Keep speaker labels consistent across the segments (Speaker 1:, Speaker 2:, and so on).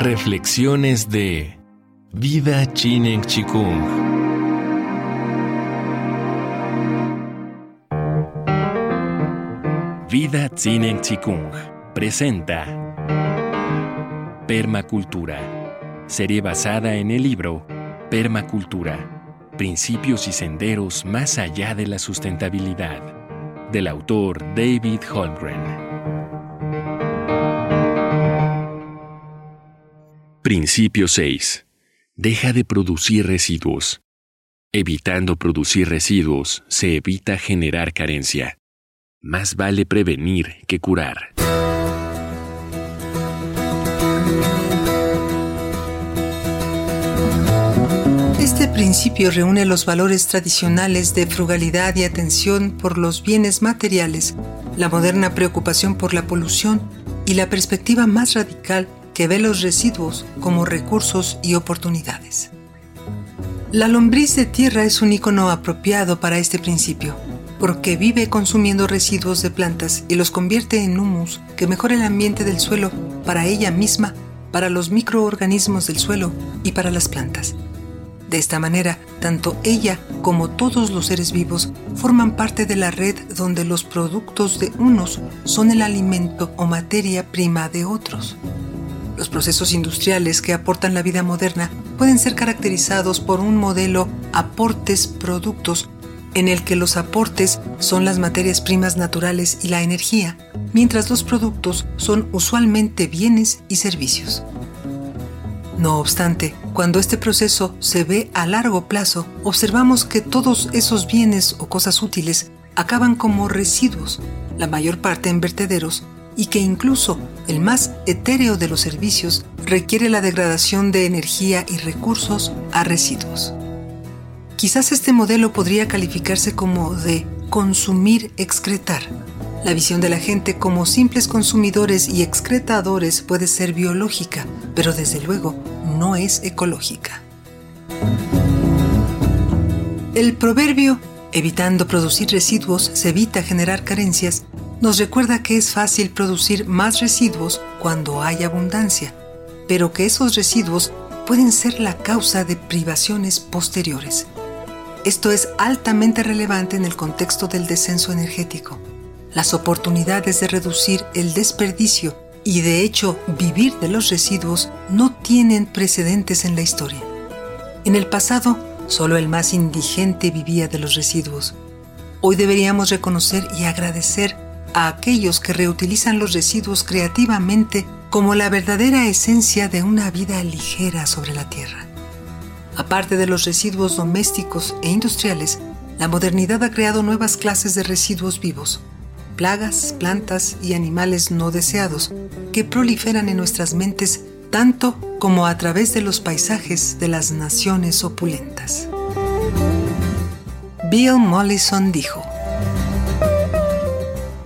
Speaker 1: Reflexiones de Vida Chinen Chikung. Vida Chinen Chikung presenta Permacultura, serie basada en el libro Permacultura, Principios y Senderos más allá de la sustentabilidad, del autor David Holmgren. Principio 6. Deja de producir residuos. Evitando producir residuos, se evita generar carencia. Más vale prevenir que curar.
Speaker 2: Este principio reúne los valores tradicionales de frugalidad y atención por los bienes materiales, la moderna preocupación por la polución y la perspectiva más radical que ve los residuos como recursos y oportunidades. La lombriz de tierra es un icono apropiado para este principio, porque vive consumiendo residuos de plantas y los convierte en humus que mejora el ambiente del suelo para ella misma, para los microorganismos del suelo y para las plantas. De esta manera, tanto ella como todos los seres vivos forman parte de la red donde los productos de unos son el alimento o materia prima de otros. Los procesos industriales que aportan la vida moderna pueden ser caracterizados por un modelo aportes-productos en el que los aportes son las materias primas naturales y la energía, mientras los productos son usualmente bienes y servicios. No obstante, cuando este proceso se ve a largo plazo, observamos que todos esos bienes o cosas útiles acaban como residuos, la mayor parte en vertederos, y que incluso el más etéreo de los servicios requiere la degradación de energía y recursos a residuos. Quizás este modelo podría calificarse como de consumir excretar. La visión de la gente como simples consumidores y excretadores puede ser biológica, pero desde luego no es ecológica. El proverbio evitando producir residuos se evita generar carencias nos recuerda que es fácil producir más residuos cuando hay abundancia, pero que esos residuos pueden ser la causa de privaciones posteriores. Esto es altamente relevante en el contexto del descenso energético. Las oportunidades de reducir el desperdicio y de hecho vivir de los residuos no tienen precedentes en la historia. En el pasado, solo el más indigente vivía de los residuos. Hoy deberíamos reconocer y agradecer a aquellos que reutilizan los residuos creativamente como la verdadera esencia de una vida ligera sobre la Tierra. Aparte de los residuos domésticos e industriales, la modernidad ha creado nuevas clases de residuos vivos, plagas, plantas y animales no deseados que proliferan en nuestras mentes tanto como a través de los paisajes de las naciones opulentas. Bill Mollison dijo,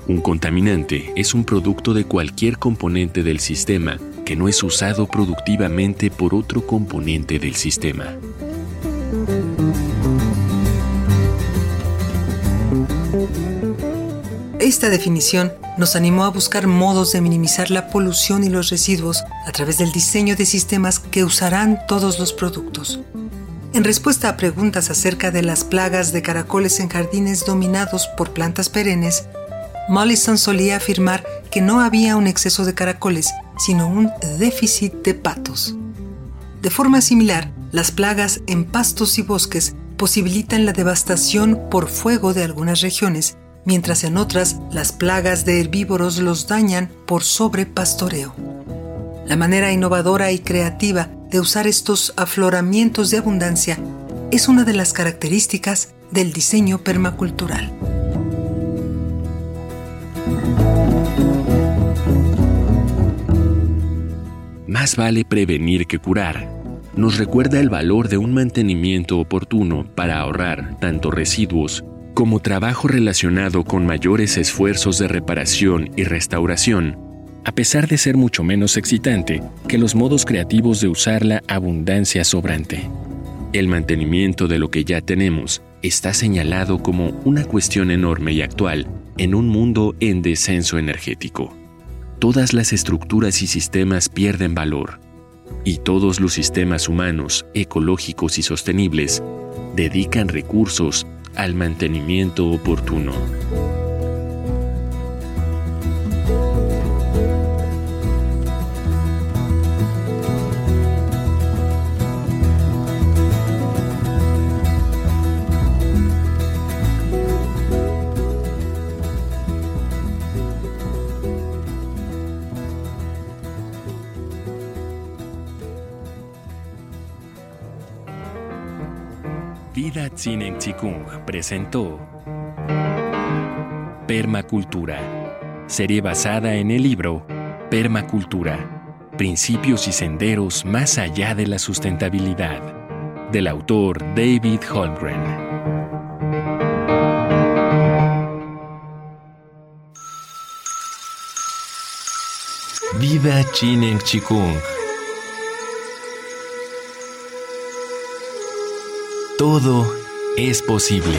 Speaker 1: un contaminante es un producto de cualquier componente del sistema que no es usado productivamente por otro componente del sistema.
Speaker 2: Esta definición nos animó a buscar modos de minimizar la polución y los residuos a través del diseño de sistemas que usarán todos los productos. En respuesta a preguntas acerca de las plagas de caracoles en jardines dominados por plantas perennes, Mollison solía afirmar que no había un exceso de caracoles, sino un déficit de patos. De forma similar, las plagas en pastos y bosques posibilitan la devastación por fuego de algunas regiones, mientras en otras las plagas de herbívoros los dañan por sobrepastoreo. La manera innovadora y creativa de usar estos afloramientos de abundancia es una de las características del diseño permacultural.
Speaker 1: Más vale prevenir que curar. Nos recuerda el valor de un mantenimiento oportuno para ahorrar tanto residuos como trabajo relacionado con mayores esfuerzos de reparación y restauración, a pesar de ser mucho menos excitante que los modos creativos de usar la abundancia sobrante. El mantenimiento de lo que ya tenemos está señalado como una cuestión enorme y actual en un mundo en descenso energético todas las estructuras y sistemas pierden valor. y todos los sistemas humanos, ecológicos y sostenibles dedican recursos al mantenimiento oportuno. Vida Tzinen Chikung presentó Permacultura, serie basada en el libro Permacultura, Principios y Senderos más allá de la sustentabilidad, del autor David Holmgren. Vida Chikung Todo es posible.